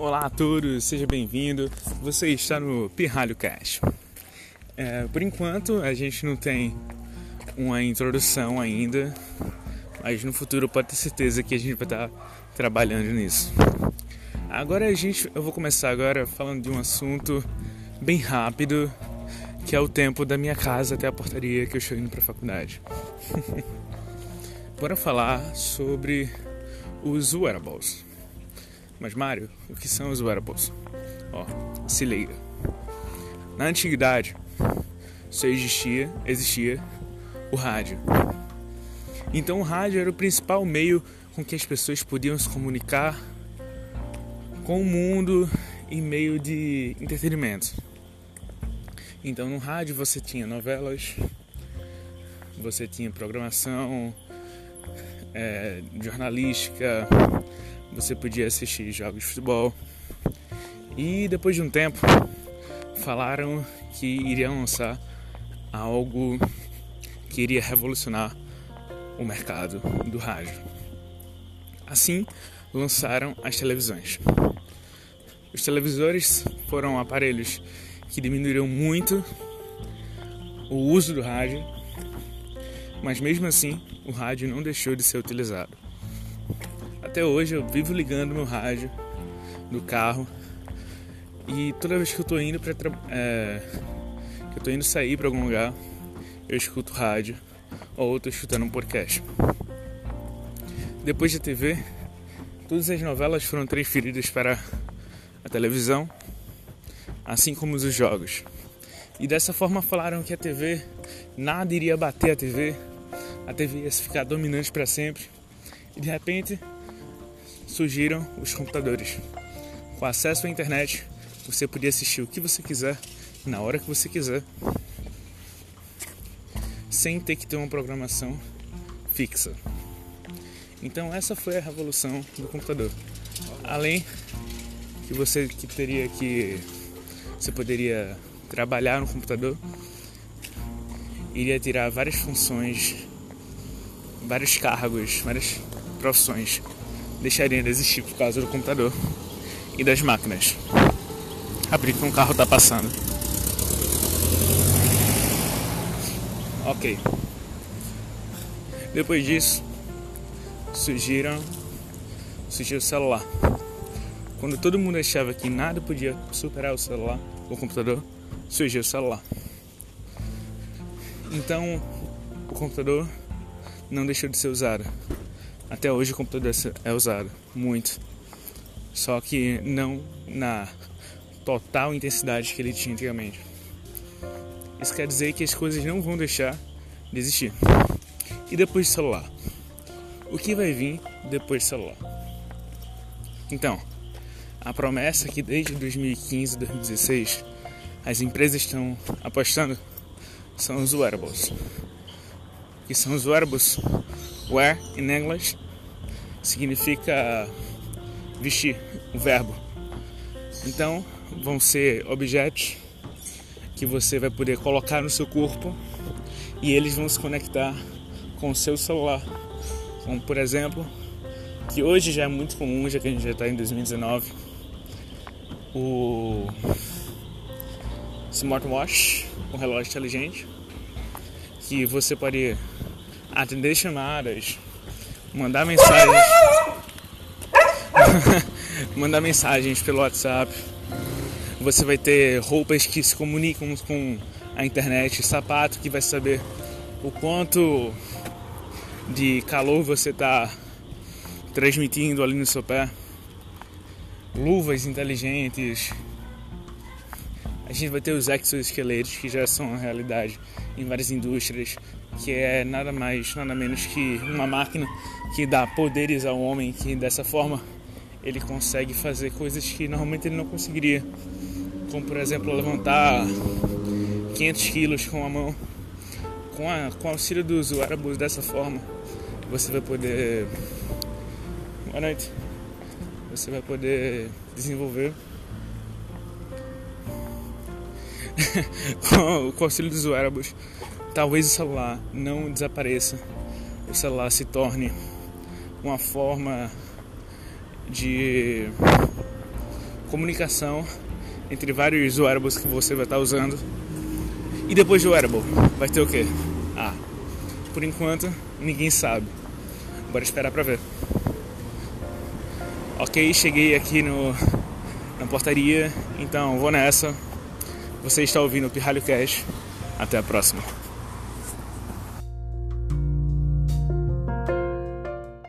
Olá a todos, seja bem-vindo. Você está no Pirralho Cash. É, por enquanto a gente não tem uma introdução ainda, mas no futuro pode ter certeza que a gente vai estar trabalhando nisso. Agora a gente, eu vou começar agora falando de um assunto bem rápido, que é o tempo da minha casa até a portaria que eu estou indo para a faculdade. Bora falar sobre os wearables. Mas Mário, o que são os wearables? Ó, se liga. Na antiguidade, só existia, existia o rádio. Então o rádio era o principal meio com que as pessoas podiam se comunicar com o mundo em meio de entretenimento. Então no rádio você tinha novelas, você tinha programação é, jornalística, você podia assistir jogos de futebol. E depois de um tempo, falaram que iriam lançar algo que iria revolucionar o mercado do rádio. Assim, lançaram as televisões. Os televisores foram aparelhos que diminuíram muito o uso do rádio, mas mesmo assim o rádio não deixou de ser utilizado. Até hoje eu vivo ligando meu rádio no carro e toda vez que eu tô indo para é, que eu tô indo sair para algum lugar, eu escuto rádio ou estou escutando um podcast. Depois da TV, todas as novelas foram transferidas para a televisão, assim como os jogos. E dessa forma falaram que a TV nada iria bater a TV, a TV ia ficar dominante para sempre. E de repente surgiram os computadores. Com acesso à internet, você podia assistir o que você quiser, na hora que você quiser, sem ter que ter uma programação fixa. Então essa foi a revolução do computador. Além que você que teria que você poderia trabalhar no computador, iria tirar várias funções, vários cargos, várias profissões deixariam de existir por causa do computador e das máquinas. Abrir que um carro está passando. Ok. Depois disso, surgiram surgiu o celular. Quando todo mundo achava que nada podia superar o celular, o computador, surgiu o celular. Então, o computador não deixou de ser usado. Até hoje o computador é usado muito. Só que não na total intensidade que ele tinha antigamente. Isso quer dizer que as coisas não vão deixar de existir. E depois do celular? O que vai vir depois do celular? Então, a promessa é que desde 2015 2016 as empresas estão apostando são os wearables. Que são os wearables Wear in English significa vestir, o verbo. Então, vão ser objetos que você vai poder colocar no seu corpo e eles vão se conectar com o seu celular. Como, por exemplo, que hoje já é muito comum, já que a gente já está em 2019, o smartwatch, um relógio inteligente, que você pode atender chamadas, mandar mensagens, mandar mensagens pelo WhatsApp. Você vai ter roupas que se comunicam com a internet, sapato que vai saber o quanto de calor você está transmitindo ali no seu pé, luvas inteligentes. A gente vai ter os exoesqueletos que já são uma realidade em várias indústrias que é nada mais, nada menos que uma máquina que dá poderes ao homem, que dessa forma ele consegue fazer coisas que normalmente ele não conseguiria, como por exemplo levantar 500 quilos com a mão. Com, a, com o auxílio dos wearables dessa forma, você vai poder. Boa noite. Você vai poder desenvolver com, o auxílio dos wearables talvez o celular não desapareça, o celular se torne uma forma de comunicação entre vários wearables que você vai estar usando. E depois do wearable, vai ter o quê? Ah, por enquanto, ninguém sabe. Bora esperar pra ver. Ok, cheguei aqui no, na portaria, então vou nessa. Você está ouvindo o Pirralho Cash. Até a próxima.